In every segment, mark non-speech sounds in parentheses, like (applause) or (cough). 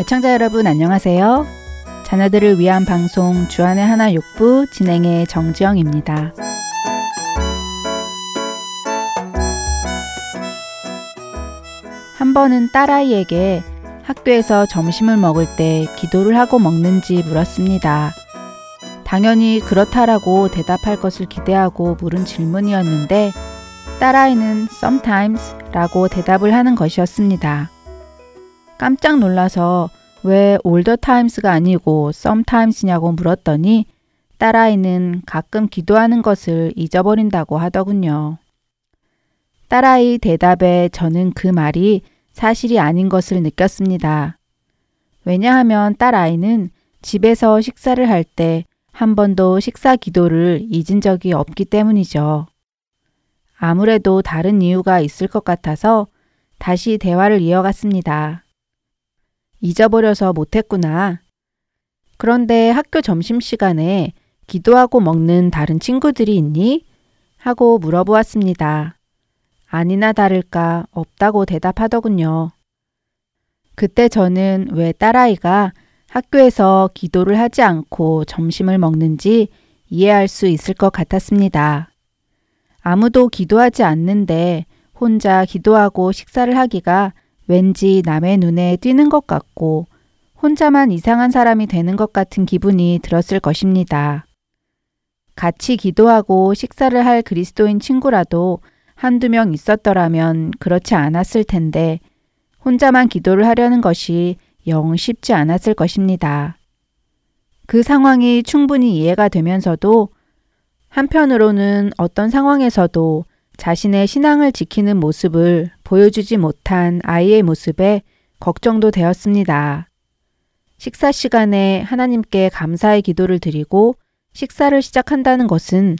애청자 여러분 안녕하세요. 자녀들을 위한 방송 주안의 하나 육부 진행의 정지영입니다. 한 번은 딸아이에게 학교에서 점심을 먹을 때 기도를 하고 먹는지 물었습니다. 당연히 그렇다라고 대답할 것을 기대하고 물은 질문이었는데 딸아이는 sometimes 라고 대답을 하는 것이었습니다. 깜짝 놀라서 왜 older times가 아니고 sometimes냐고 물었더니 딸아이는 가끔 기도하는 것을 잊어버린다고 하더군요. 딸아이 대답에 저는 그 말이 사실이 아닌 것을 느꼈습니다. 왜냐하면 딸아이는 집에서 식사를 할 때 한 번도 식사 기도를 잊은 적이 없기 때문이죠. 아무래도 다른 이유가 있을 것 같아서 다시 대화를 이어갔습니다. 잊어버려서 못했구나. 그런데 학교 점심시간에 기도하고 먹는 다른 친구들이 있니? 하고 물어보았습니다. 아니나 다를까 없다고 대답하더군요. 그때 저는 왜 딸아이가 학교에서 기도를 하지 않고 점심을 먹는지 이해할 수 있을 것 같았습니다. 아무도 기도하지 않는데 혼자 기도하고 식사를 하기가 왠지 남의 눈에 띄는 것 같고 혼자만 이상한 사람이 되는 것 같은 기분이 들었을 것입니다. 같이 기도하고 식사를 할 그리스도인 친구라도 한두 명 있었더라면 그렇지 않았을 텐데 혼자만 기도를 하려는 것이 영 쉽지 않았을 것입니다. 그 상황이 충분히 이해가 되면서도 한편으로는 어떤 상황에서도 자신의 신앙을 지키는 모습을 보여주지 못한 아이의 모습에 걱정도 되었습니다. 식사 시간에 하나님께 감사의 기도를 드리고 식사를 시작한다는 것은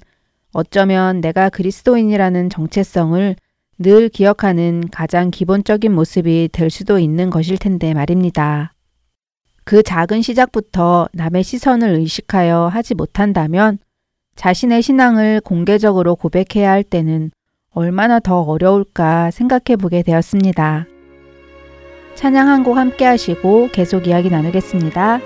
어쩌면 내가 그리스도인이라는 정체성을 늘 기억하는 가장 기본적인 모습이 될 수도 있는 것일 텐데 말입니다. 그 작은 시작부터 남의 시선을 의식하여 하지 못한다면 자신의 신앙을 공개적으로 고백해야 할 때는 얼마나 더 어려울까 생각해 보게 되었습니다. 찬양 한 곡 함께 하시고 계속 이야기 나누겠습니다.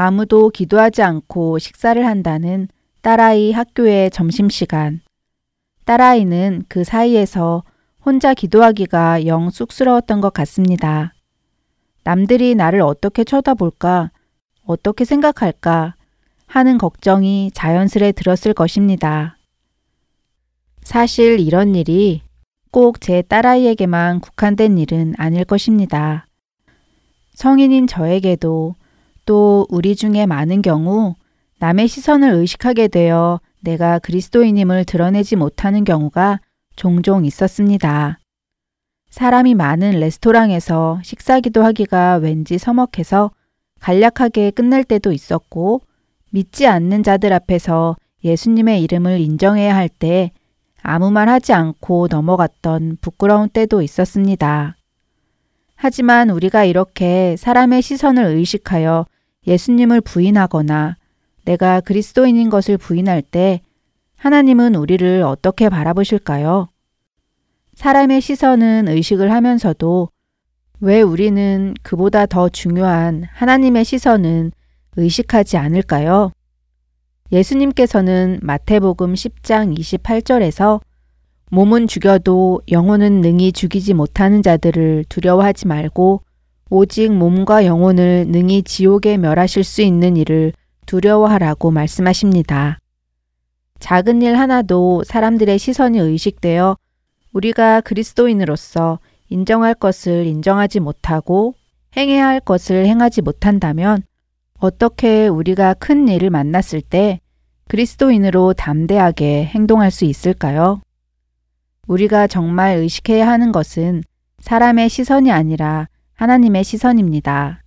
아무도 기도하지 않고 식사를 한다는 딸아이 학교의 점심시간. 딸아이는 그 사이에서 혼자 기도하기가 영 쑥스러웠던 것 같습니다. 남들이 나를 어떻게 쳐다볼까, 어떻게 생각할까 하는 걱정이 자연스레 들었을 것입니다. 사실 이런 일이 꼭 제 딸아이에게만 국한된 일은 아닐 것입니다. 성인인 저에게도 또 우리 중에 많은 경우 남의 시선을 의식하게 되어 내가 그리스도인임을 드러내지 못하는 경우가 종종 있었습니다. 사람이 많은 레스토랑에서 식사기도 하기가 왠지 서먹해서 간략하게 끝낼 때도 있었고 믿지 않는 자들 앞에서 예수님의 이름을 인정해야 할 때 아무 말 하지 않고 넘어갔던 부끄러운 때도 있었습니다. 하지만 우리가 이렇게 사람의 시선을 의식하여 예수님을 부인하거나 내가 그리스도인인 것을 부인할 때 하나님은 우리를 어떻게 바라보실까요? 사람의 시선은 의식을 하면서도 왜 우리는 그보다 더 중요한 하나님의 시선은 의식하지 않을까요? 예수님께서는 마태복음 10장 28절에서 몸은 죽여도 영혼은 능히 죽이지 못하는 자들을 두려워하지 말고 오직 몸과 영혼을 능히 지옥에 멸하실 수 있는 일을 두려워하라고 말씀하십니다. 작은 일 하나도 사람들의 시선이 의식되어 우리가 그리스도인으로서 인정할 것을 인정하지 못하고 행해야 할 것을 행하지 못한다면 어떻게 우리가 큰 일을 만났을 때 그리스도인으로 담대하게 행동할 수 있을까요? 우리가 정말 의식해야 하는 것은 사람의 시선이 아니라 하나님의 시선입니다.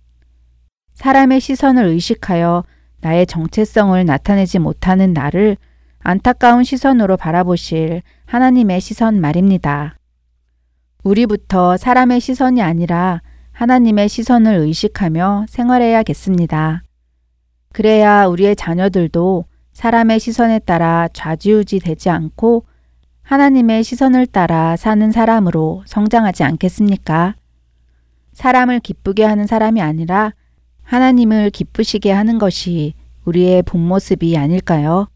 사람의 시선을 의식하여 나의 정체성을 나타내지 못하는 나를 안타까운 시선으로 바라보실 하나님의 시선 말입니다. 우리부터 사람의 시선이 아니라 하나님의 시선을 의식하며 생활해야겠습니다. 그래야 우리의 자녀들도 사람의 시선에 따라 좌지우지 되지 않고 하나님의 시선을 따라 사는 사람으로 성장하지 않겠습니까? 사람을 기쁘게 하는 사람이 아니라 하나님을 기쁘시게 하는 것이 우리의 본 모습이 아닐까요?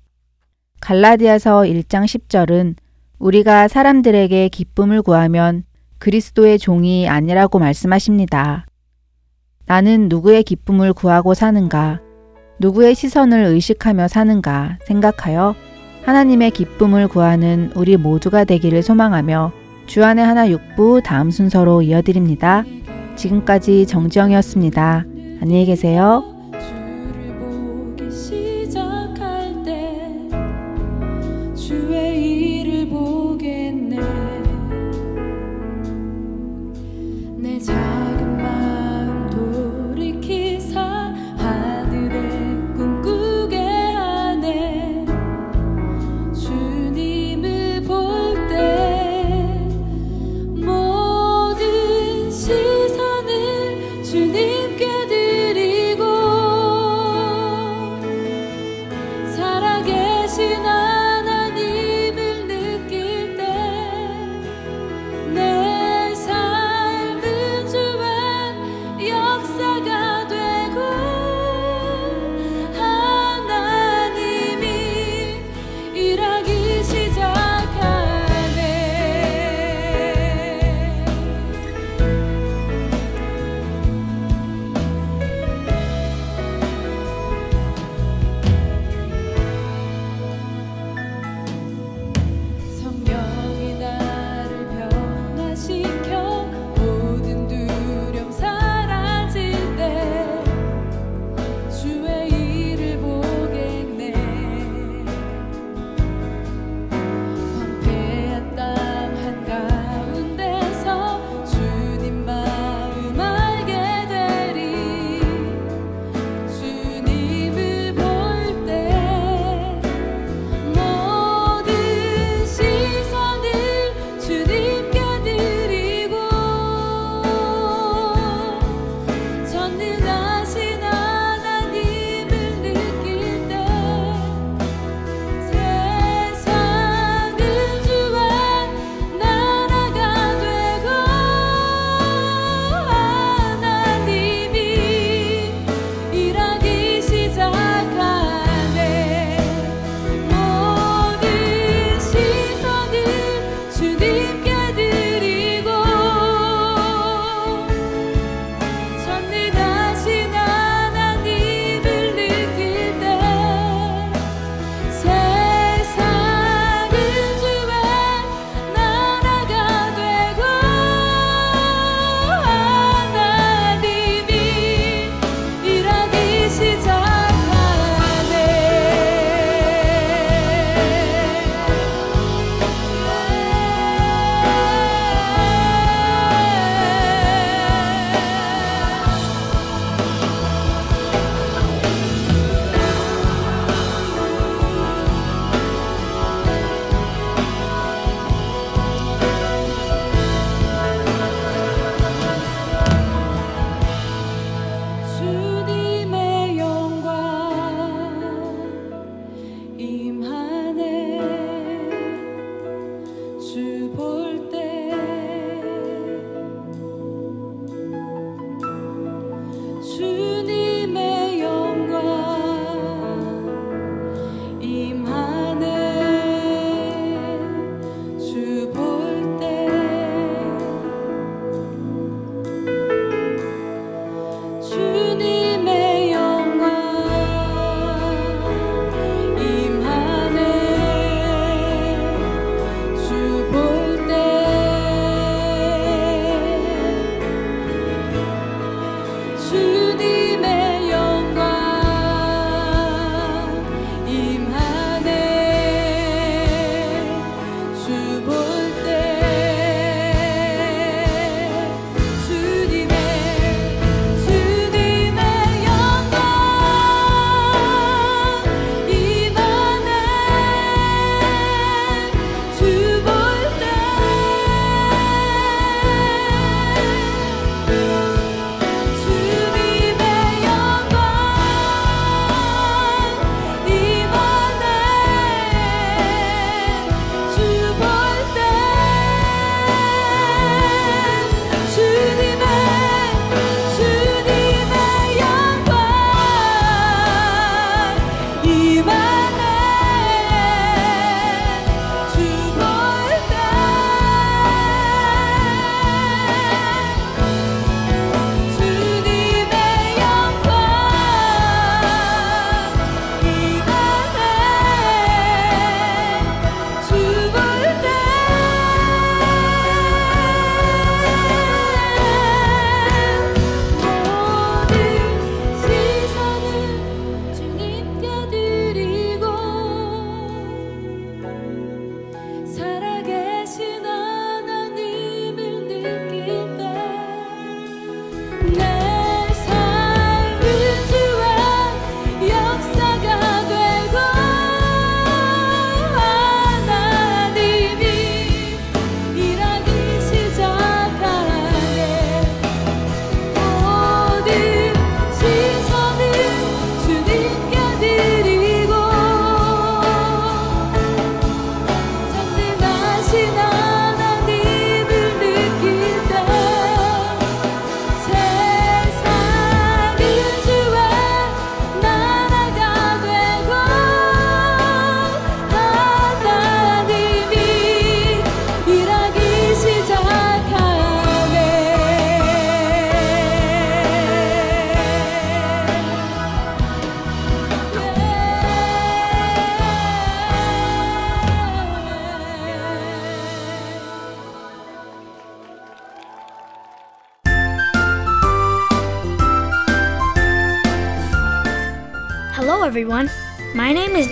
갈라디아서 1장 10절은 우리가 사람들에게 기쁨을 구하면 그리스도의 종이 아니라고 말씀하십니다. 나는 누구의 기쁨을 구하고 사는가, 누구의 시선을 의식하며 사는가 생각하여 하나님의 기쁨을 구하는 우리 모두가 되기를 소망하며 주안의 하나 육부 다음 순서로 이어드립니다. 지금까지 정지영이었습니다. 안녕히 계세요.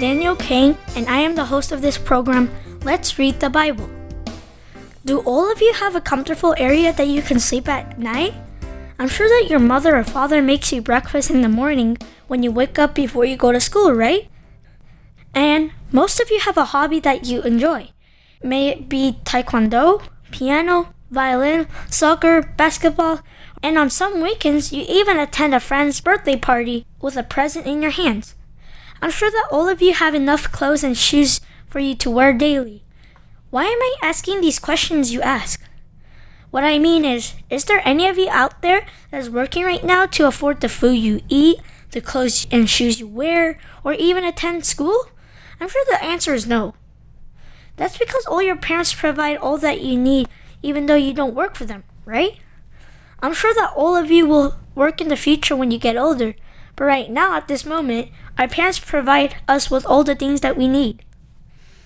Daniel Kane, and I am the host of this program, Let's Read the Bible. Do all of you have a comfortable area that you can sleep at night? I'm sure that your mother or father makes you breakfast in the morning when you wake up before you go to school, right? And most of you have a hobby that you enjoy. May it be taekwondo, piano, violin, soccer, basketball, and on some weekends you even attend a friend's birthday party with a present in your hands. I'm sure that all of you have enough clothes and shoes for you to wear daily. Why am I asking these questions you ask? What I mean is, is there any of you out there that's working right now to afford the food you eat, the clothes and shoes you wear, or even attend school? I'm sure the answer is no. That's because all your parents provide all that you need, even though you don't work for them, right? I'm sure that all of you will work in the future when you get older, but right now, at this moment, our parents provide us with all the things that we need.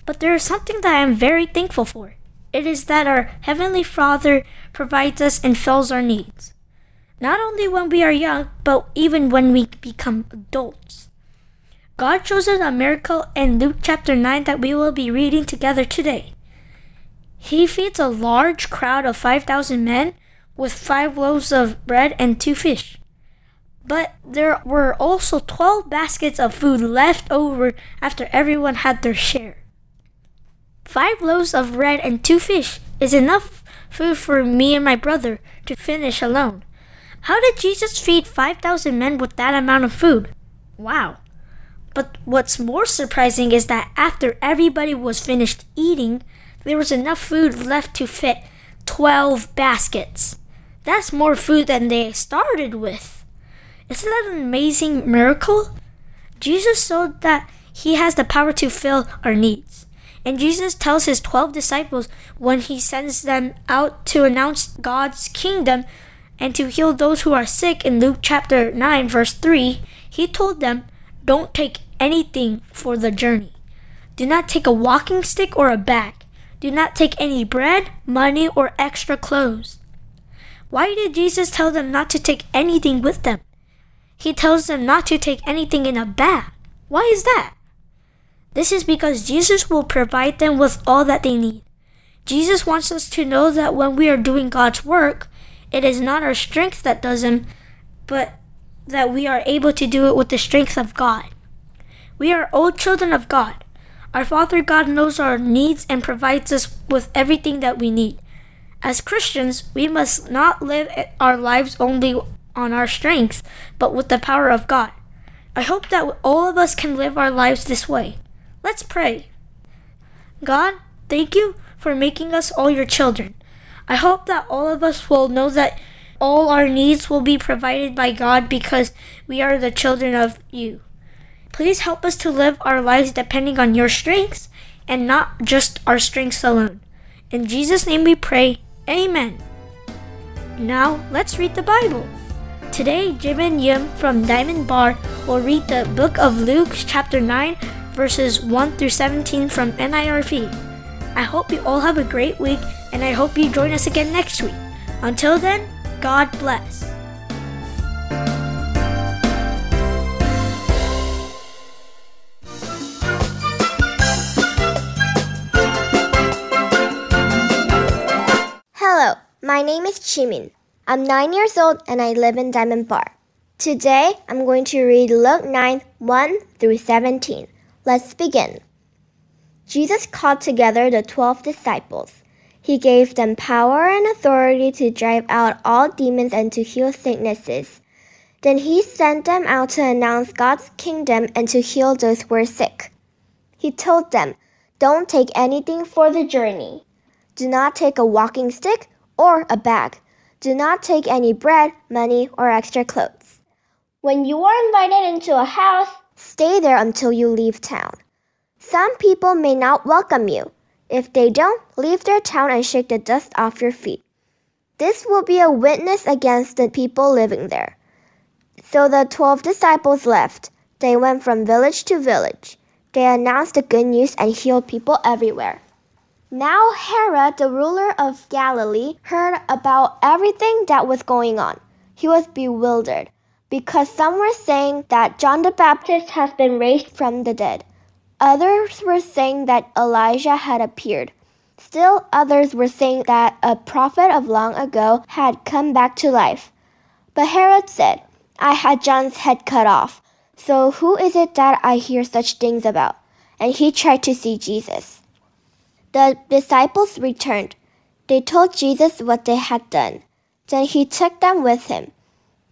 But there is something that I am very thankful for. It is that our Heavenly Father provides us and fills our needs. Not only when we are young, but even when we become adults. God shows us a miracle in Luke chapter 9 that we will be reading together today. He feeds a large crowd of 5,000 men with five loaves of bread and two fish. But there were also 12 baskets of food left over after everyone had their share. Five loaves of bread and two fish is enough food for me and my brother to finish alone. How did Jesus feed 5,000 men with that amount of food? Wow. But what's more surprising is that after everybody was finished eating, there was enough food left to fit 12 baskets. That's more food than they started with. Isn't that an amazing miracle? Jesus showed that he has the power to fill our needs. And Jesus tells his 12 disciples when he sends them out to announce God's kingdom and to heal those who are sick in Luke chapter 9, verse 3, he told them, Don't take anything for the journey. Do not take a walking stick or a bag. Do not take any bread, money, or extra clothes. Why did Jesus tell them not to take anything with them? He tells them not to take anything in a bag. Why is that? This is because Jesus will provide them with all that they need. Jesus wants us to know that when we are doing God's work, it is not our strength that does them, but that we are able to do it with the strength of God. We are all children of God. Our Father God knows our needs and provides us with everything that we need. As Christians, we must not live our lives only on our strengths, but with the power of God. I hope that all of us can live our lives this way. Let's pray. God, thank you for making us all your children. I hope that all of us will know that all our needs will be provided by God because we are the children of you. Please help us to live our lives depending on your strengths and not just our strengths alone. In Jesus' name we pray. Amen. Now, let's read the Bible. Today, Jim and Yim from Diamond Bar will read the book of Luke, chapter 9, verses 1 through 17 from NIRV. I hope you all have a great week, and I hope you join us again next week. Until then, God bless. Hello, my name is Chimin. I'm 9 years old and I live in Diamond Bar. Today, I'm going to read Luke 9 1 through 17. Let's begin. Jesus called together the twelve disciples. He gave them power and authority to drive out all demons and to heal sicknesses. Then he sent them out to announce God's kingdom and to heal those who were sick. He told them, Don't take anything for the journey. Do not take a walking stick or a bag. Do not take any bread, money, or extra clothes. When you are invited into a house, Stay there until you leave town. Some people may not welcome you. If they don't, leave their town and shake the dust off your feet. This will be a witness against the people living there. So the twelve disciples left. They went from village to village. They announced the good news and healed people everywhere. Now Herod, the ruler of Galilee, heard about everything that was going on. He was bewildered because some were saying that John the Baptist has been raised from the dead. Others were saying that Elijah had appeared. Still others were saying that a prophet of long ago had come back to life. But Herod said, I had John's head cut off. So who is it that I hear such things about? And he tried to see Jesus. The disciples returned. They told Jesus what they had done. Then he took them with him.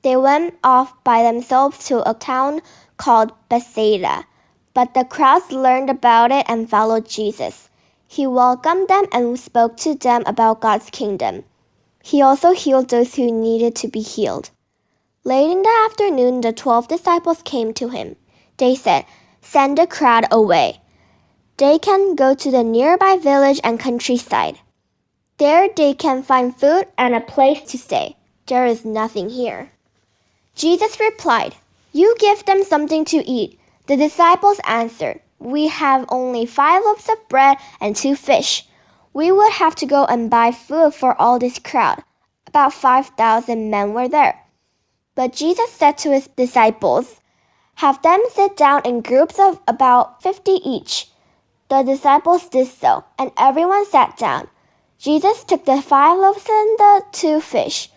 They went off by themselves to a town called Bethsaida. But the crowds learned about it and followed Jesus. He welcomed them and spoke to them about God's kingdom. He also healed those who needed to be healed. Late in the afternoon, the twelve disciples came to him. They said, Send the crowd away. They can go to the nearby village and countryside. There they can find food and a place to stay. There is nothing here. Jesus replied, You give them something to eat. The disciples answered, We have only five loaves of bread and two fish. We would have to go and buy food for all this crowd. About 5,000 men were there. But Jesus said to his disciples, Have them sit down in groups of about fifty each. The disciples did so, and everyone sat down. Jesus took the five loaves and the two fish.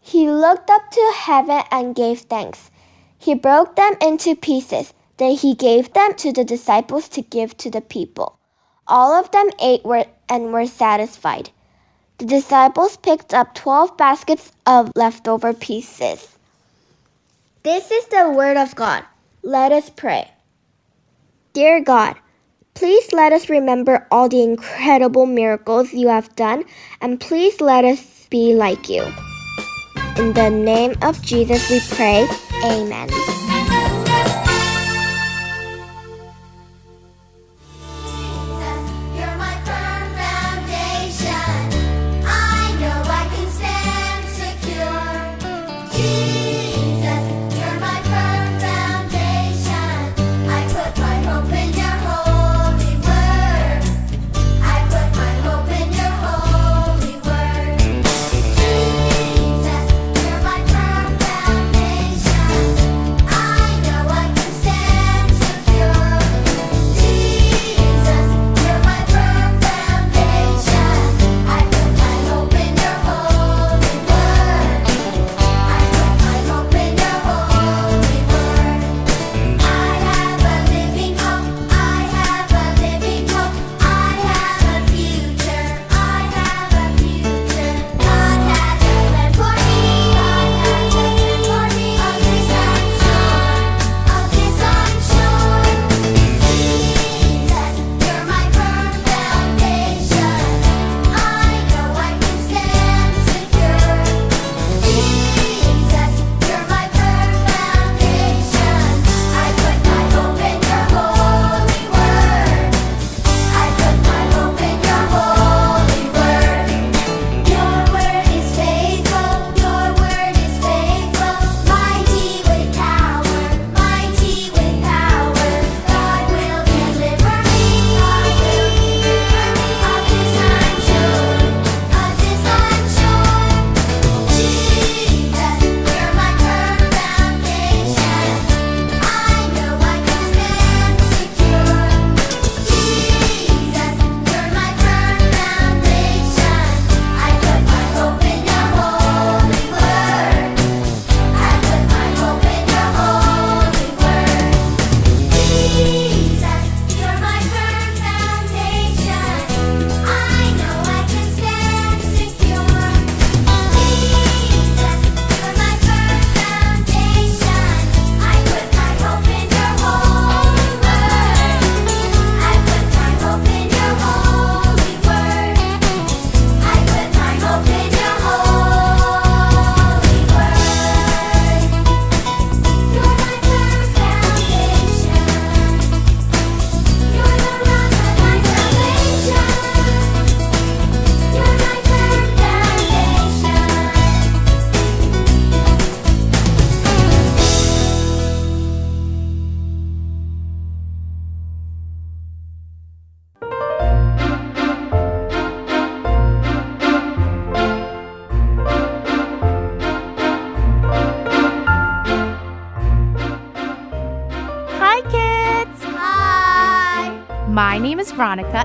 He looked up to heaven and gave thanks. He broke them into pieces. Then he gave them to the disciples to give to the people. All of them ate and were satisfied. The disciples picked up 12 baskets of leftover pieces. This is the word of God. Let us pray. Dear God, please let us remember all the incredible miracles you have done, and please let us be like you. In the name of Jesus we pray. Amen.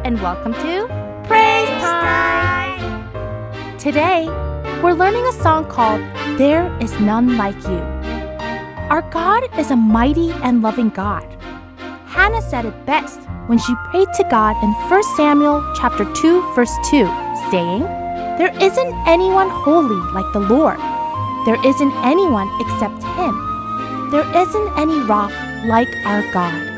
And welcome to Praise Time! Today, we're learning a song called There Is None Like You. Our God is a mighty and loving God. Hannah said it best when she prayed to God in 1 Samuel chapter 2 verse 2, saying, There isn't anyone holy like the Lord. There isn't anyone except him. There isn't any rock like our God.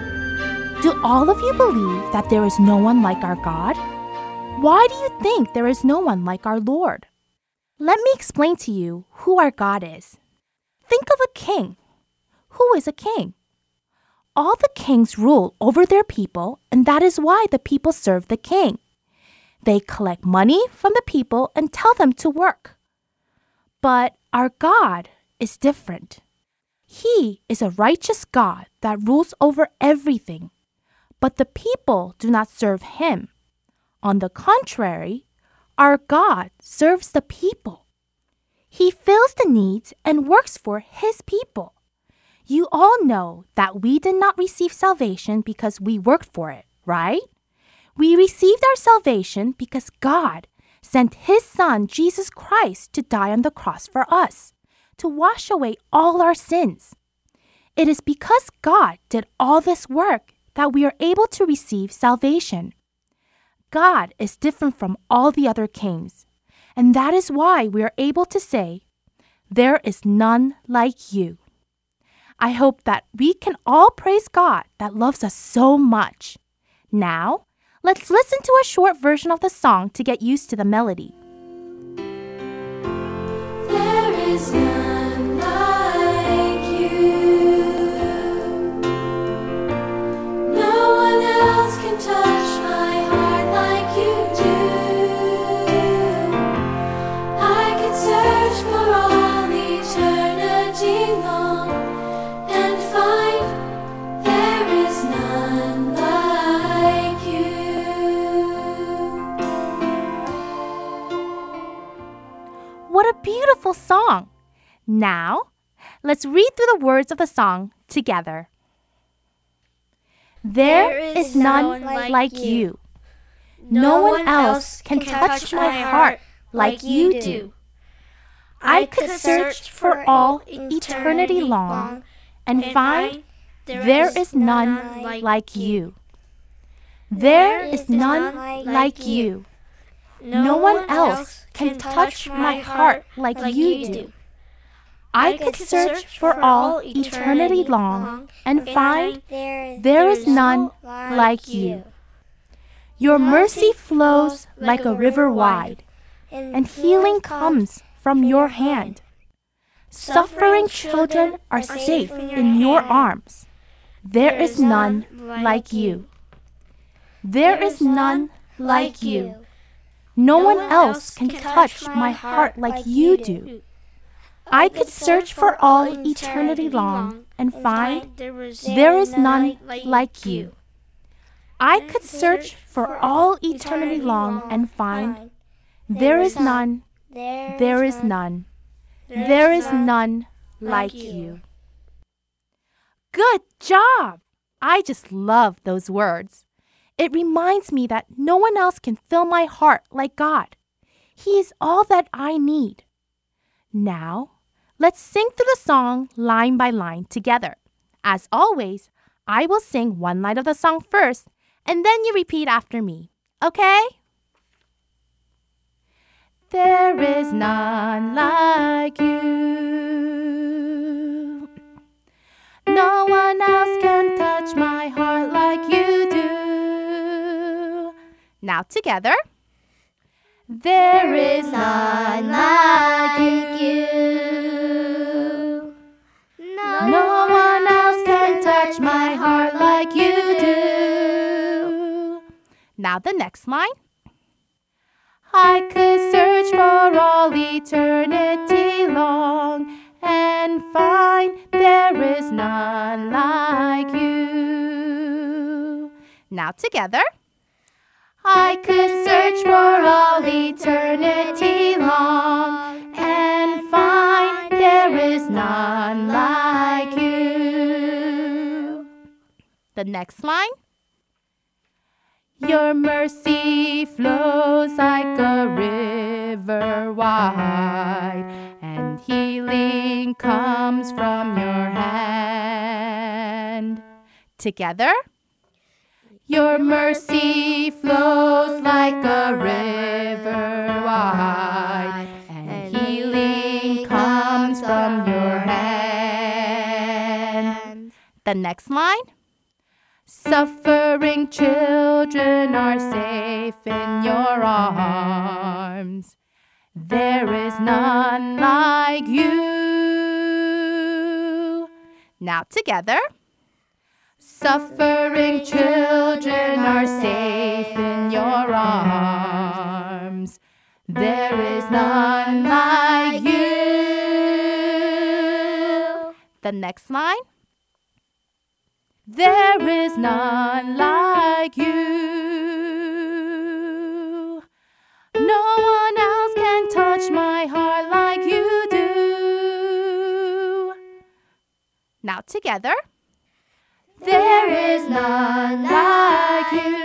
Do all of you believe that there is no one like our God? Why do you think there is no one like our Lord? Let me explain to you who our God is. Think of a king. Who is a king? All the kings rule over their people, and that is why the people serve the king. They collect money from the people and tell them to work. But our God is different. He is a righteous God that rules over everything, but the people do not serve him. On the contrary, our God serves the people. He fills the needs and works for his people. You all know that we did not receive salvation because we worked for it, right? We received our salvation because God sent his Son, Jesus Christ, to die on the cross for us, to wash away all our sins. It is because God did all this work that we are able to receive salvation. God is different from all the other kings, and that is why we are able to say, There is none like you. I hope that we can all praise God that loves us so much. Now, let's listen to a short version of the song to get used to the melody. There is none beautiful song! Now, let's read through the words of the song together. there is, none like, you. No one else can touch my heart like you do. I could search for all eternity long and find there is none like you. There is none like you. No one else can touch my heart like you do. I could search for all eternity long and find there is none like you. Your mercy flows like a river wide, and healing comes from your hand. Suffering children are safe in your arms. There is none like you. There is none like you. No one else can touch my heart like you do. I could search for all eternity long and find there is none like you. I could search for all eternity long and find there is none, there is none, there is none like you. Good job! I just love those words. It reminds me that no one else can fill my heart like God. He is all that I need. Now, let's sing through the song line by line together. As always, I will sing one line of the song first, and then you repeat after me. Okay? There is none like you. No one else can touch my heart like you. Now together. There is none like you. No one else can touch my heart like you do. Now the next line. I could search for all eternity long and find there is none like you. Now together. I could search for all eternity long and find there is none like you. The next line. Your mercy flows like a river wide, and healing comes from your hand. Together. Your mercy flows like a river wide, and healing comes from your hand. The next line. Suffering children are safe in your arms. There is none like you. Now together. Suffering children are safe in your arms. There is none like you. The next line. There is none like you. No one else can touch my heart like you do. Now together. There is none like you.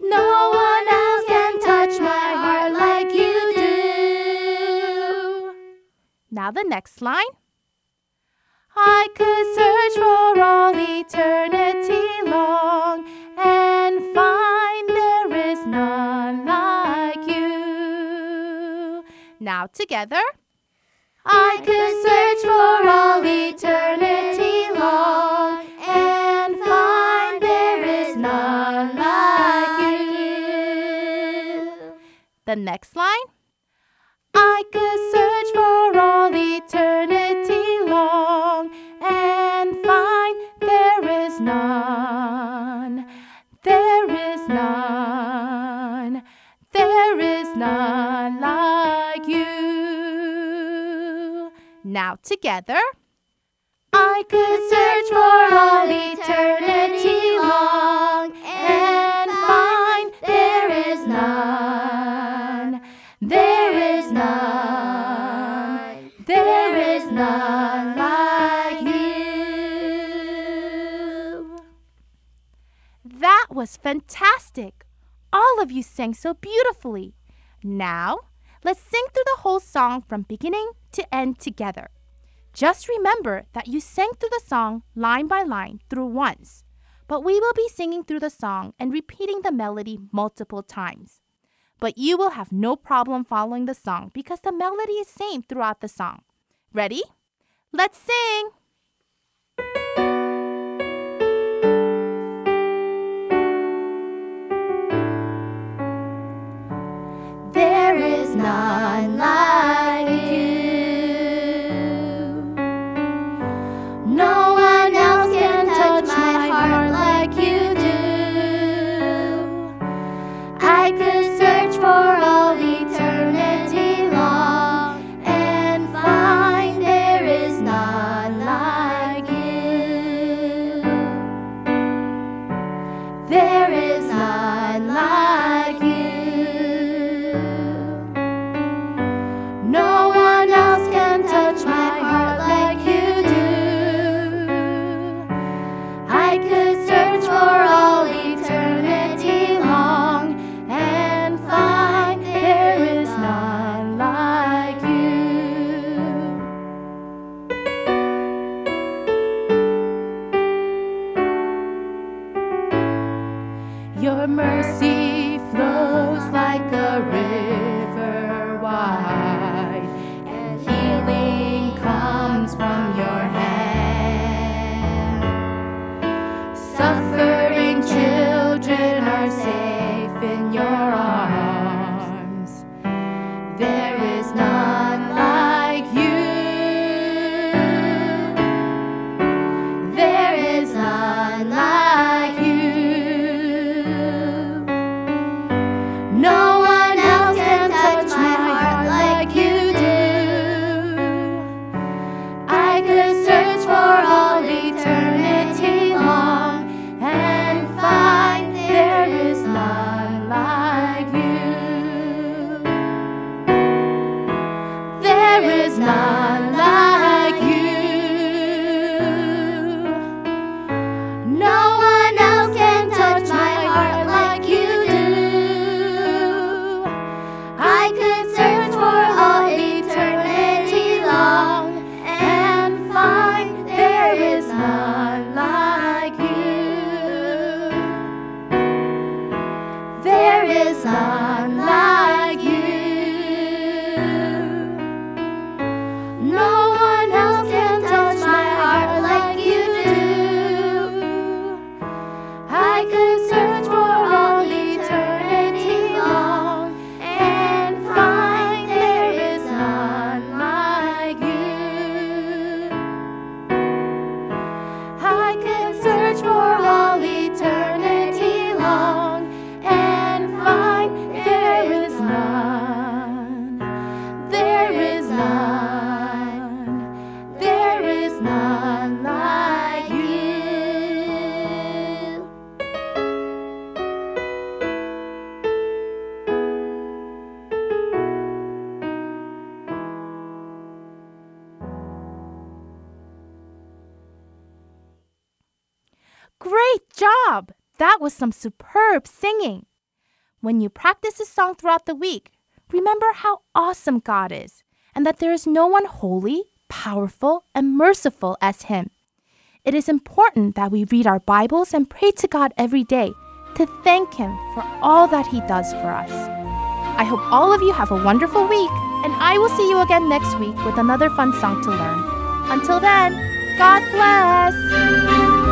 No one else can touch my heart like you do. Now the next line. I could search for all eternity long and find there is none like you. Now together. I could search for all eternity long and find there is none like you. The next line. I could search for all eternity long and find there is none. There is none. There is none like Now together. I could search for all eternity long and find there is none. There is none. There is none like you. That was fantastic. All of you sang so beautifully. Now, let's sing through the whole song from beginning to end together. Just remember that you sang through the song line by line through once, but we will be singing through the song and repeating the melody multiple times. But you will have no problem following the song because the melody is same throughout the song. Ready? Let's sing! Job! That was some superb singing. When you practice this song throughout the week, remember how awesome God is and that there is no one holy, powerful, and merciful as Him. It is important that we read our Bibles and pray to God every day to thank Him for all that He does for us. I hope all of you have a wonderful week, and I will see you again next week with another fun song to learn. Until then, God bless!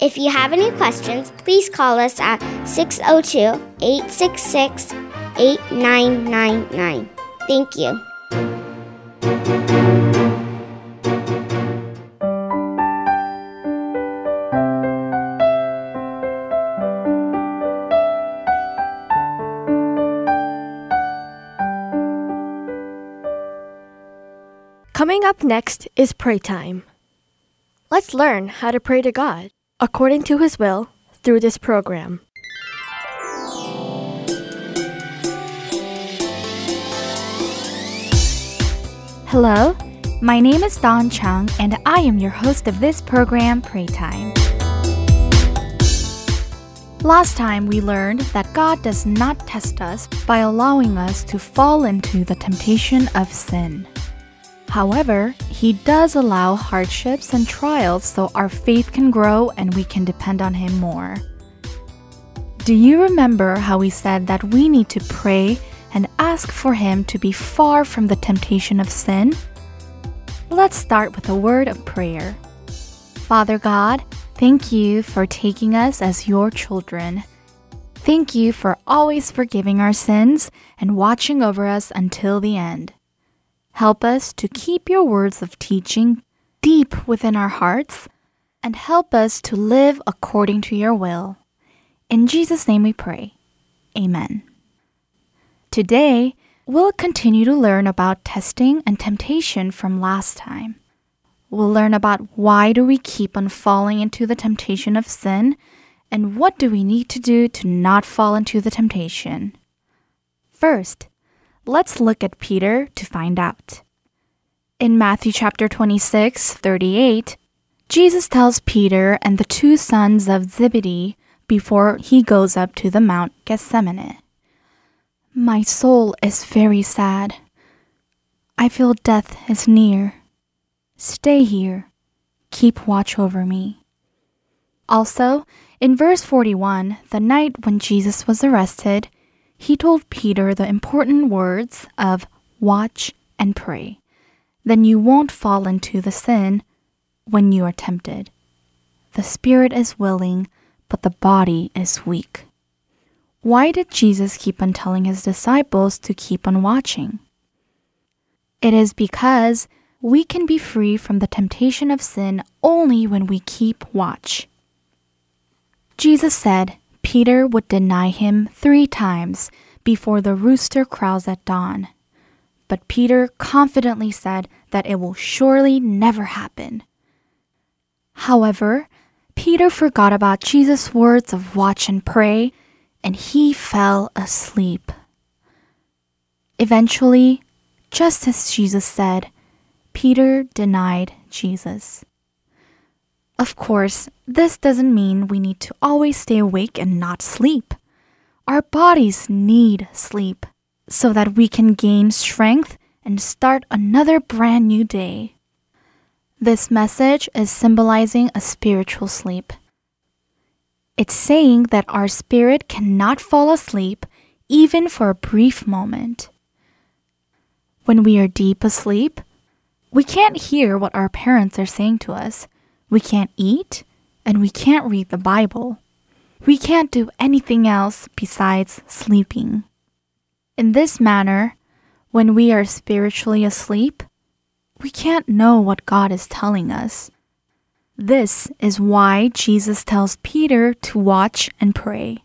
If you have any questions, please call us at 602 866 8999. Thank you. Coming up next is pray time. Let's learn how to pray to God according to His will through this program. Hello, my name is Don Chung, and I am your host of this program, Pray Time. Last time we learned that God does not test us by allowing us to fall into the temptation of sin. However, He does allow hardships and trials so our faith can grow and we can depend on Him more. Do you remember how we said that we need to pray and ask for Him to be far from the temptation of sin? Let's start with a word of prayer. Father God, thank you for taking us as your children. Thank you for always forgiving our sins and watching over us until the end. Help us to keep your words of teaching deep within our hearts and help us to live according to your will. In Jesus' name we pray. Amen. Today, we'll continue to learn about testing and temptation from last time. We'll learn about why do we keep on falling into the temptation of sin and what do we need to do to not fall into the temptation. First, let's look at Peter to find out. In Matthew chapter 26, 38, Jesus tells Peter and the two sons of Zebedee before he goes up to the Mount Gethsemane. My soul is very sad. I feel death is near. Stay here. Keep watch over me. Also, in verse 41, the night when Jesus was arrested, he told Peter the important words of watch and pray. Then you won't fall into the sin when you are tempted. The spirit is willing, but the body is weak. Why did Jesus keep on telling his disciples to keep on watching? It is because we can be free from the temptation of sin only when we keep watch. Jesus said Peter would deny him three times before the rooster crows at dawn. But Peter confidently said that it will surely never happen. However, Peter forgot about Jesus' words of watch and pray, and he fell asleep. Eventually, just as Jesus said, Peter denied Jesus. Of course, this doesn't mean we need to always stay awake and not sleep. Our bodies need sleep so that we can gain strength and start another brand new day. This message is symbolizing a spiritual sleep. It's saying that our spirit cannot fall asleep even for a brief moment. When we are deep asleep, we can't hear what our parents are saying to us. We can't eat, and we can't read the Bible. We can't do anything else besides sleeping. In this manner, when we are spiritually asleep, we can't know what God is telling us. This is why Jesus tells Peter to watch and pray.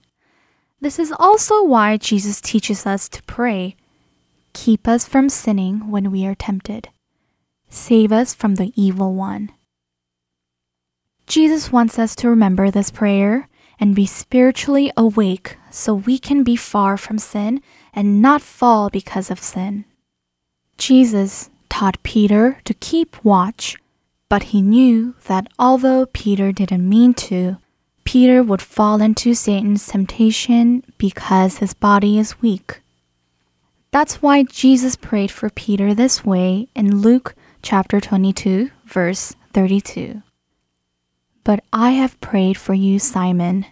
This is also why Jesus teaches us to pray. Keep us from sinning when we are tempted. Save us from the evil one. Jesus wants us to remember this prayer and be spiritually awake so we can be far from sin and not fall because of sin. Jesus taught Peter to keep watch, but he knew that although Peter didn't mean to, Peter would fall into Satan's temptation because his body is weak. That's why Jesus prayed for Peter this way in Luke chapter 22, verse 32. But I have prayed for you, Simon.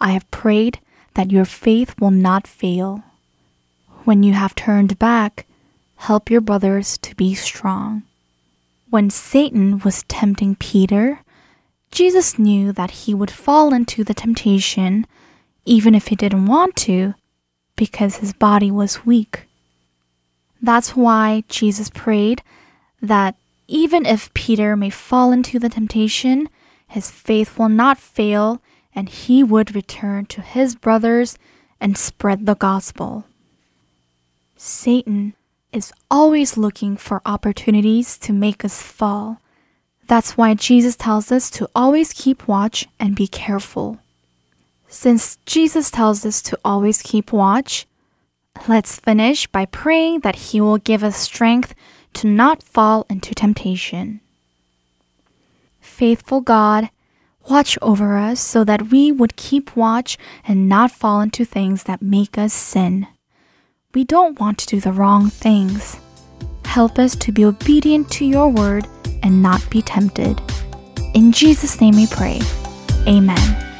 I have prayed that your faith will not fail. When you have turned back, help your brothers to be strong. When Satan was tempting Peter, Jesus knew that he would fall into the temptation, even if he didn't want to, because his body was weak. That's why Jesus prayed that even if Peter may fall into the temptation, his faith will not fail and he would return to his brothers and spread the gospel. Satan is always looking for opportunities to make us fall. That's why Jesus tells us to always keep watch and be careful. Since Jesus tells us to always keep watch, let's finish by praying that He will give us strength to not fall into temptation. Faithful God, watch over us so that we would keep watch and not fall into things that make us sin. We don't want to do the wrong things. Help us to be obedient to your word and not be tempted. In Jesus' name we pray. Amen.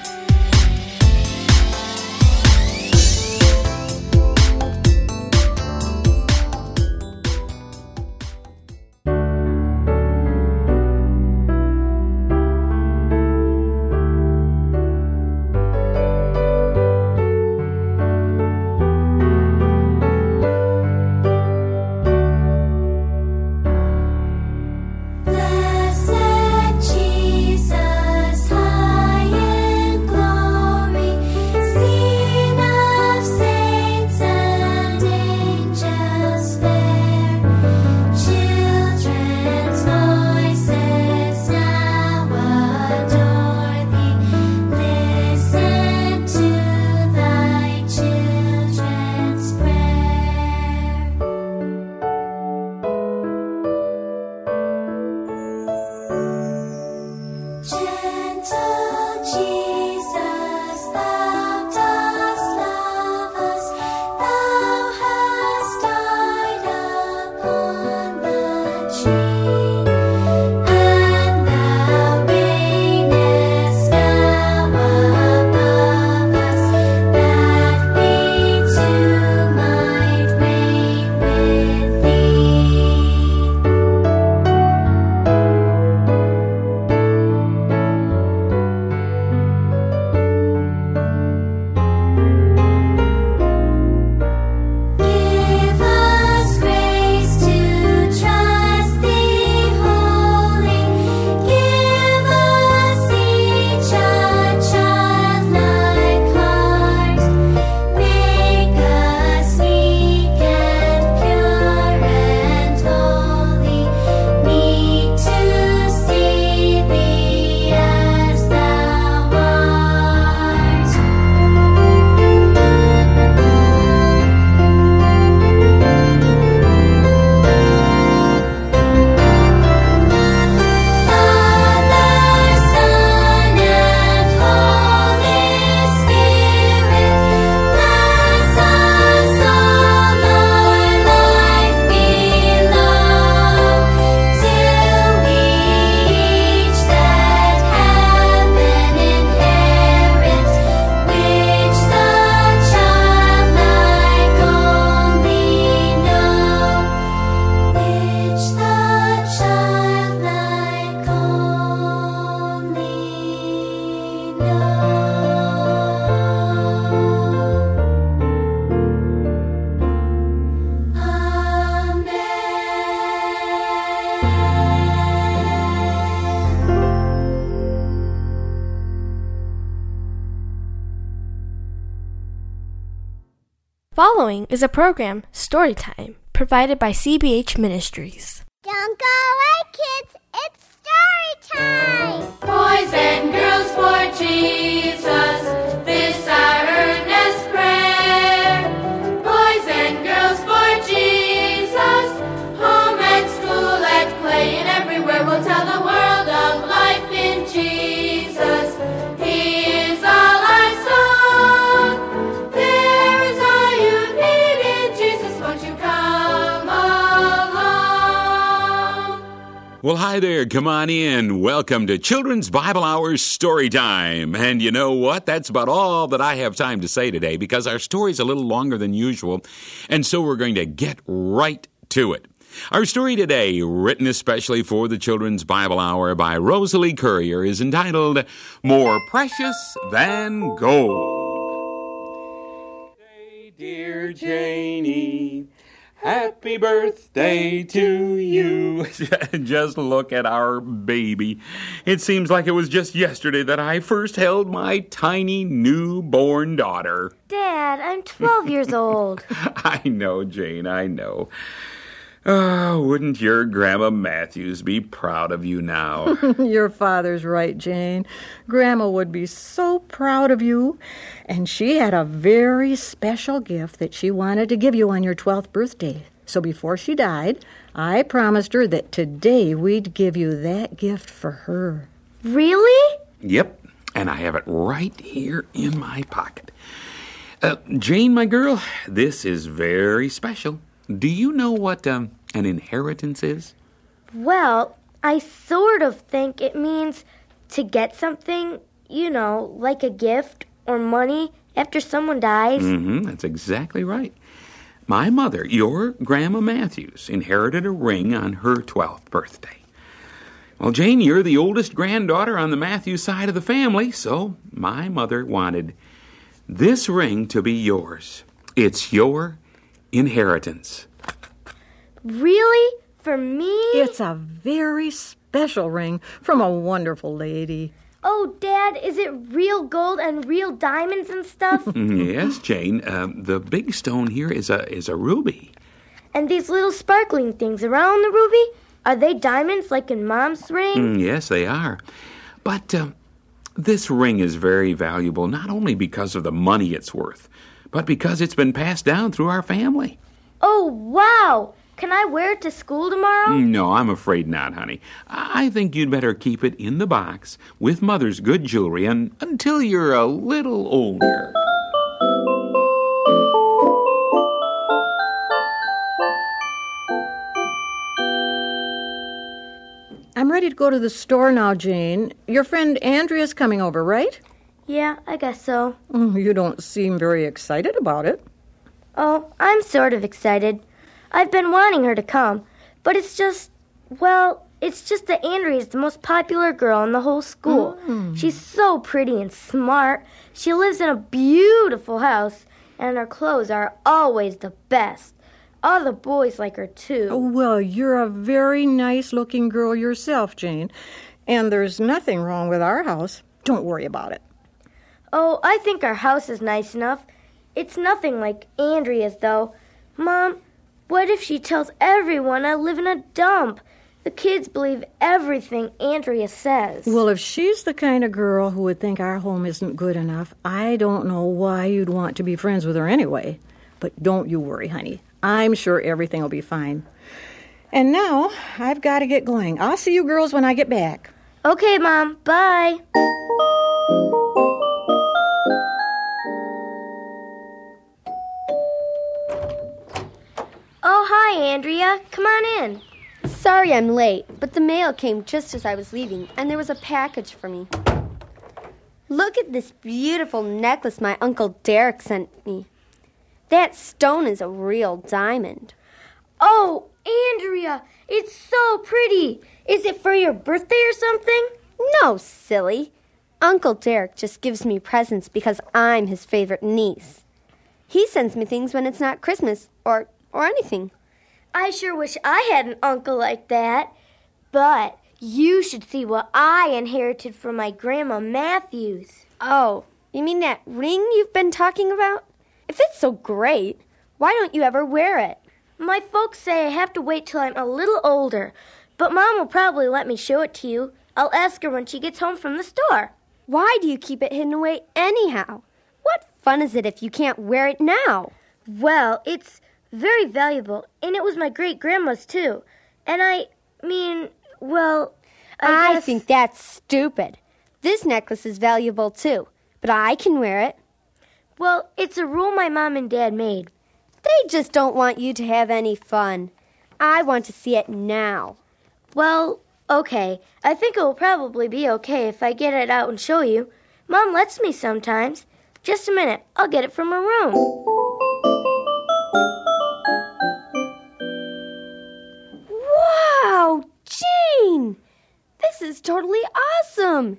Is a program, Storytime, provided by CBH Ministries. Well, hi there. Come on in. Welcome to Children's Bible Hour Story Time. And you know what? That's about all that I have time to say today because our story's a little longer than usual. And so we're going to get right to it. Our story today, written especially for the Children's Bible Hour by Rosalie Courier, is entitled More Precious Than Gold. Hey, dear Janie. Happy birthday to you. (laughs) just look at our baby. It seems like it was just yesterday that I first held my tiny newborn daughter. Dad, I'm 12 years old. (laughs) I know, Jane, I know. Oh, wouldn't your Grandma Matthews be proud of you now? (laughs) Your father's right, Jane. Grandma would be so proud of you. And she had a very special gift that she wanted to give you on your 12th birthday. So before she died, I promised her that today we'd give you that gift for her. Really? yep, and I have it right here in my pocket. Uh, Jane, my girl, this is very special. Do you know what um, an inheritance is? Well, I sort of think it means to get something, you know, like a gift or money after someone dies. Mm-hmm, that's exactly right. My mother, your Grandma Matthews, inherited a ring on her 12th birthday. Well, Jane, you're the oldest granddaughter on the Matthews side of the family, so my mother wanted this ring to be yours. It's your inheritance. Really? For me? It's a very special ring from a wonderful lady. Oh, Dad, is it real gold and real diamonds and stuff? (laughs) yes, Jane. Um, the big stone here is a is a ruby. and these little sparkling things around the ruby? Are they diamonds like in Mom's ring? Mm, yes, they are. But um, this ring is very valuable not only because of the money it's worth, but because it's been passed down through our family. Oh, wow! Can I wear it to school tomorrow? Mm, No, I'm afraid not, honey. I I think you'd better keep it in the box with Mother's good jewelry and, until you're a little older. I'm ready to go to the store now, Jane. Your friend Andrea's coming over, right? Yeah, I guess so. Oh, You don't seem very excited about it. Oh, I'm sort of excited. I've been wanting her to come, but it's just, well, it's just that Andrea's the most popular girl in the whole school. Mm. She's so pretty and smart. She lives in a beautiful house, and her clothes are always the best. All the boys like her too. Oh, well, you're a very nice looking girl yourself, Jane. And there's nothing wrong with our house. Don't worry about it. Oh, I think our house is nice enough. It's nothing like Andrea's, though. Mom, what if she tells everyone I live in a dump? The kids believe everything Andrea says. Well, if she's the kind of girl who would think our home isn't good enough, I don't know why you'd want to be friends with her anyway. But don't you worry, honey. I'm sure everything will be fine. And now I've got to get going. I'll see you girls when I get back. okay, Mom, bye. Oh, hi, Andrea. Come on in. Sorry I'm late, but the mail came just as I was leaving, and there was a package for me. Look at this beautiful necklace my Uncle Derek sent me. That stone is a real diamond. Oh, Andrea, it's so pretty. Is it for your birthday or something? No, silly. Uncle Derek just gives me presents because I'm his favorite niece. He sends me things when it's not Christmas or or anything. I sure wish I had an uncle like that. But you should see what I inherited from my grandma Matthews. Oh, you mean that ring you've been talking about? If it's so great, why don't you ever wear it? My folks say I have to wait till I'm a little older, but Mom will probably let me show it to you. I'll ask her when she gets home from the store. Why do you keep it hidden away anyhow? What fun is it if you can't wear it now? Well, it's very valuable, and it was my great grandma's too. And I mean, well, I, I, guess- think that's stupid. This necklace is valuable too, but I can wear it. Well, it's a rule my mom and dad made. They just don't want you to have any fun. I want to see it now. Well, okay. I think it will probably be okay if I get it out and show you. Mom lets me sometimes. Just a minute. I'll get it from her room. Is totally awesome.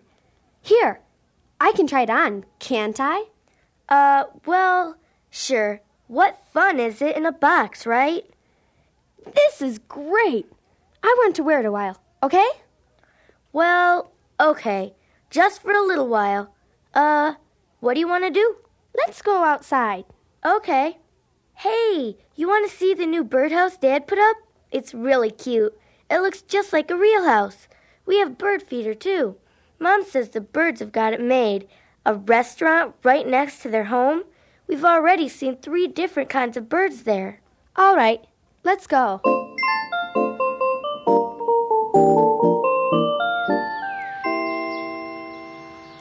Here, I can try it on, can't I? Uh, well, sure. What fun is it in a box, right? This is great. I want to wear it a while, okay? Well, okay. Just for a little while. Uh, what do you want to do? Let's go outside. Okay. Hey, you want to see the new birdhouse Dad put up? It's really cute. It looks just like a real house. We have bird feeder too. Mom says the birds have got it made. A restaurant right next to their home. We've already seen three different kinds of birds there. All right, let's go.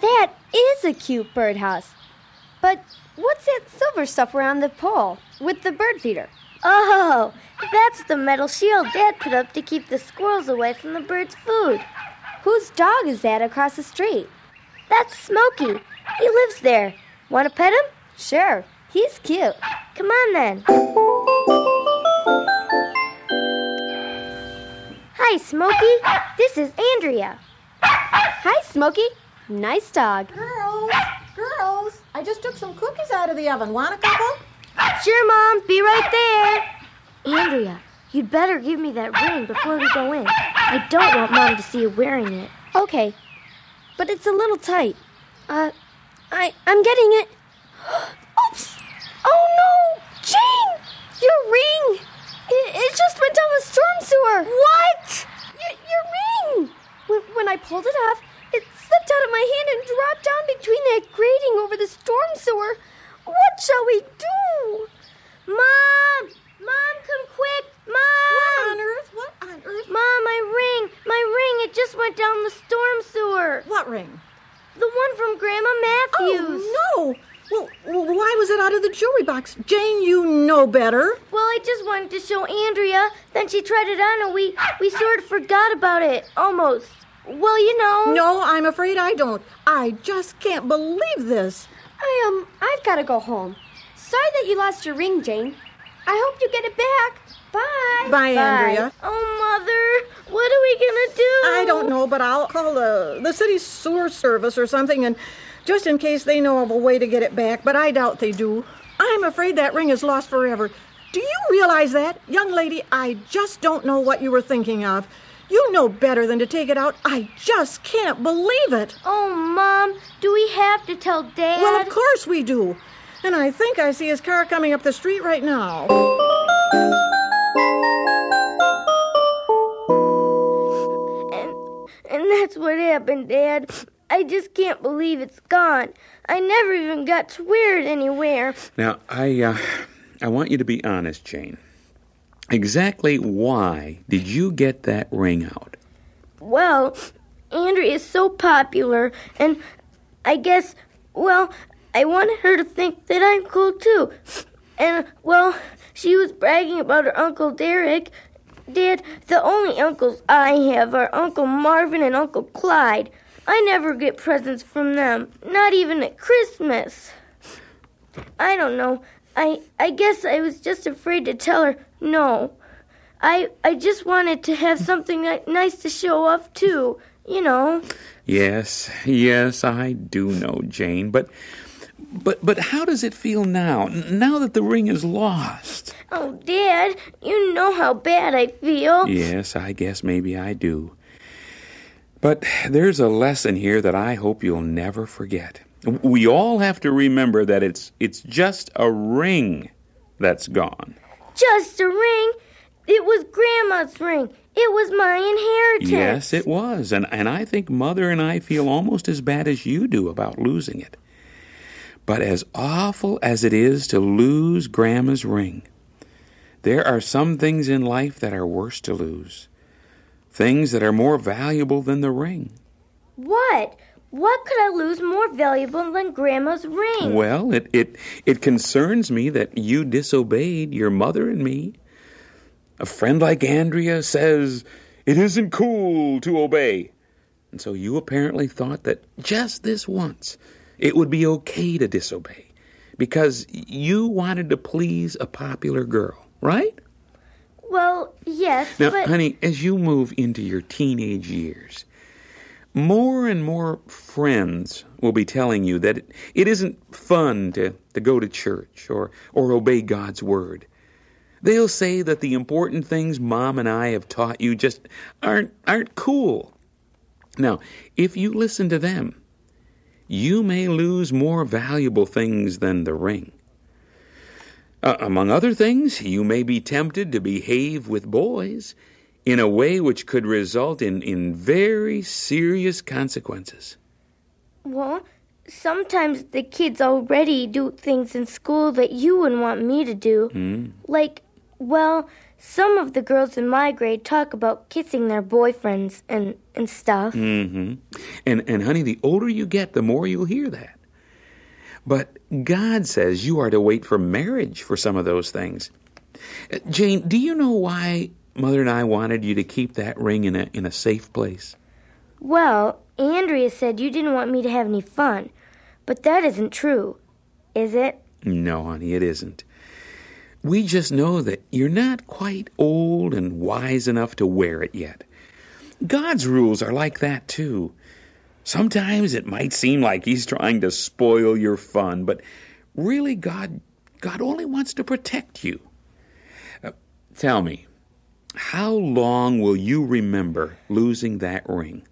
That is a cute birdhouse. But what's that silver stuff around the pole with the bird feeder? Oh, that's the metal shield Dad put up to keep the squirrels away from the birds' food. Whose dog is that across the street? That's Smokey. He lives there. Want to pet him? Sure, he's cute. Come on then. Hi, Smokey. This is Andrea. Hi, Smokey. Nice dog. Girls, girls, I just took some cookies out of the oven. Want a couple? Sure, Mom. Be right there. Andrea, you'd better give me that ring before we go in. I don't want Mom to see you wearing it. Okay, but it's a little tight. Uh, I I'm getting it. (gasps) Oops! Oh no, Jane, your ring! It, it just went down the storm sewer. What? Your, your ring! When, when I pulled it off, it slipped out of my hand and dropped down between that grating over the storm sewer. What shall we do? Mom! Mom, come quick! Mom! What on earth? What on earth? Mom, my ring! My ring! It just went down the storm sewer. What ring? The one from Grandma Matthews. Oh, no. Well, well, why was it out of the jewelry box? Jane, you know better. Well, I just wanted to show Andrea. Then she tried it on and we, we sort of forgot about it. Almost. Well, you know. No, I'm afraid I don't. I just can't believe this. I um, I've got to go home. Sorry that you lost your ring, Jane. I hope you get it back. Bye. Bye, Andrea. Oh, Mother. What are we going to do? I don't know, but I'll call the, the city sewer service or something, and just in case they know of a way to get it back, but I doubt they do. I'm afraid that ring is lost forever. Do you realize that? Young lady, I just don't know what you were thinking of. You know better than to take it out. I just can't believe it. Oh, Mom, do we have to tell Dad? Well, of course we do. And I think I see his car coming up the street right now. And, and that's what happened, Dad. I just can't believe it's gone. I never even got to wear it anywhere. Now, I, uh, I want you to be honest, Jane. Exactly why did you get that ring out? Well, Andrea is so popular, and I guess, well, I wanted her to think that I'm cool too. And, well, she was bragging about her Uncle Derek. Dad, the only uncles I have are Uncle Marvin and Uncle Clyde. I never get presents from them, not even at Christmas. I don't know. I I guess I was just afraid to tell her no. I I just wanted to have something nice to show off too. You know. Yes, yes, I do know, Jane, but but but how does it feel now? Now that the ring is lost? Oh, Dad, you know how bad I feel. Yes, I guess maybe I do. But there's a lesson here that I hope you'll never forget. We all have to remember that it's it's just a ring that's gone. Just a ring. It was Grandma's ring. It was my inheritance. Yes, it was. And and I think mother and I feel almost as bad as you do about losing it. But as awful as it is to lose grandma's ring, there are some things in life that are worse to lose. Things that are more valuable than the ring. What? What could I lose more valuable than Grandma's ring? Well, it, it it concerns me that you disobeyed your mother and me. A friend like Andrea says it isn't cool to obey. And so you apparently thought that just this once it would be okay to disobey because you wanted to please a popular girl, right? Well, yes, Now, but honey, as you move into your teenage years, more and more friends will be telling you that it, isn't fun to, to go to church or, or obey God's word. They'll say that the important things mom and I have taught you just aren't aren't cool. Now, if you listen to them, you may lose more valuable things than the ring. Uh, among other things, you may be tempted to behave with boys in a way which could result in, in very serious consequences. Well, sometimes the kids already do things in school that you wouldn't want me to do. Hmm? Like, well, some of the girls in my grade talk about kissing their boyfriends and, and stuff. Mm-hmm. And, and honey, the older you get, the more you'll hear that. But God says you are to wait for marriage for some of those things. Uh, Jane, do you know why Mother and I wanted you to keep that ring in a, in a safe place? Well, Andrea said you didn't want me to have any fun, but that isn't true, is it? No, honey, it isn't. We just know that you're not quite old and wise enough to wear it yet. God's rules are like that, too. Sometimes it might seem like He's trying to spoil your fun, but really, God, God only wants to protect you. Uh, tell me, how long will you remember losing that ring?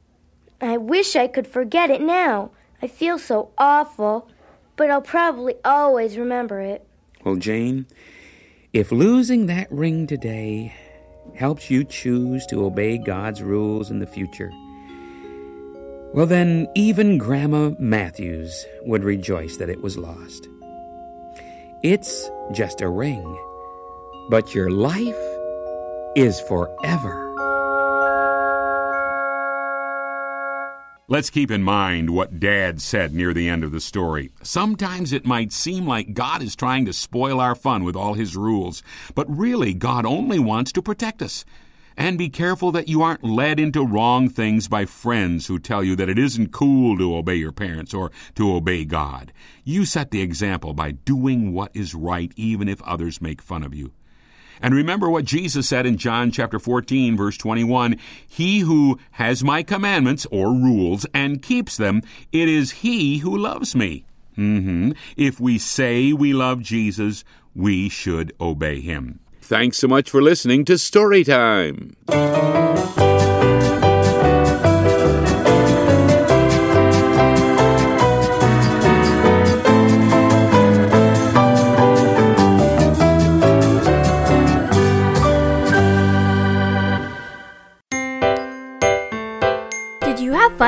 I wish I could forget it now. I feel so awful, but I'll probably always remember it. Well, Jane, if losing that ring today helps you choose to obey God's rules in the future, well, then even Grandma Matthews would rejoice that it was lost. It's just a ring, but your life is forever. Let's keep in mind what Dad said near the end of the story. Sometimes it might seem like God is trying to spoil our fun with all his rules, but really, God only wants to protect us. And be careful that you aren't led into wrong things by friends who tell you that it isn't cool to obey your parents or to obey God. You set the example by doing what is right, even if others make fun of you. And remember what Jesus said in John chapter 14 verse 21, he who has my commandments or rules and keeps them, it is he who loves me. hmm If we say we love Jesus, we should obey him. Thanks so much for listening to Story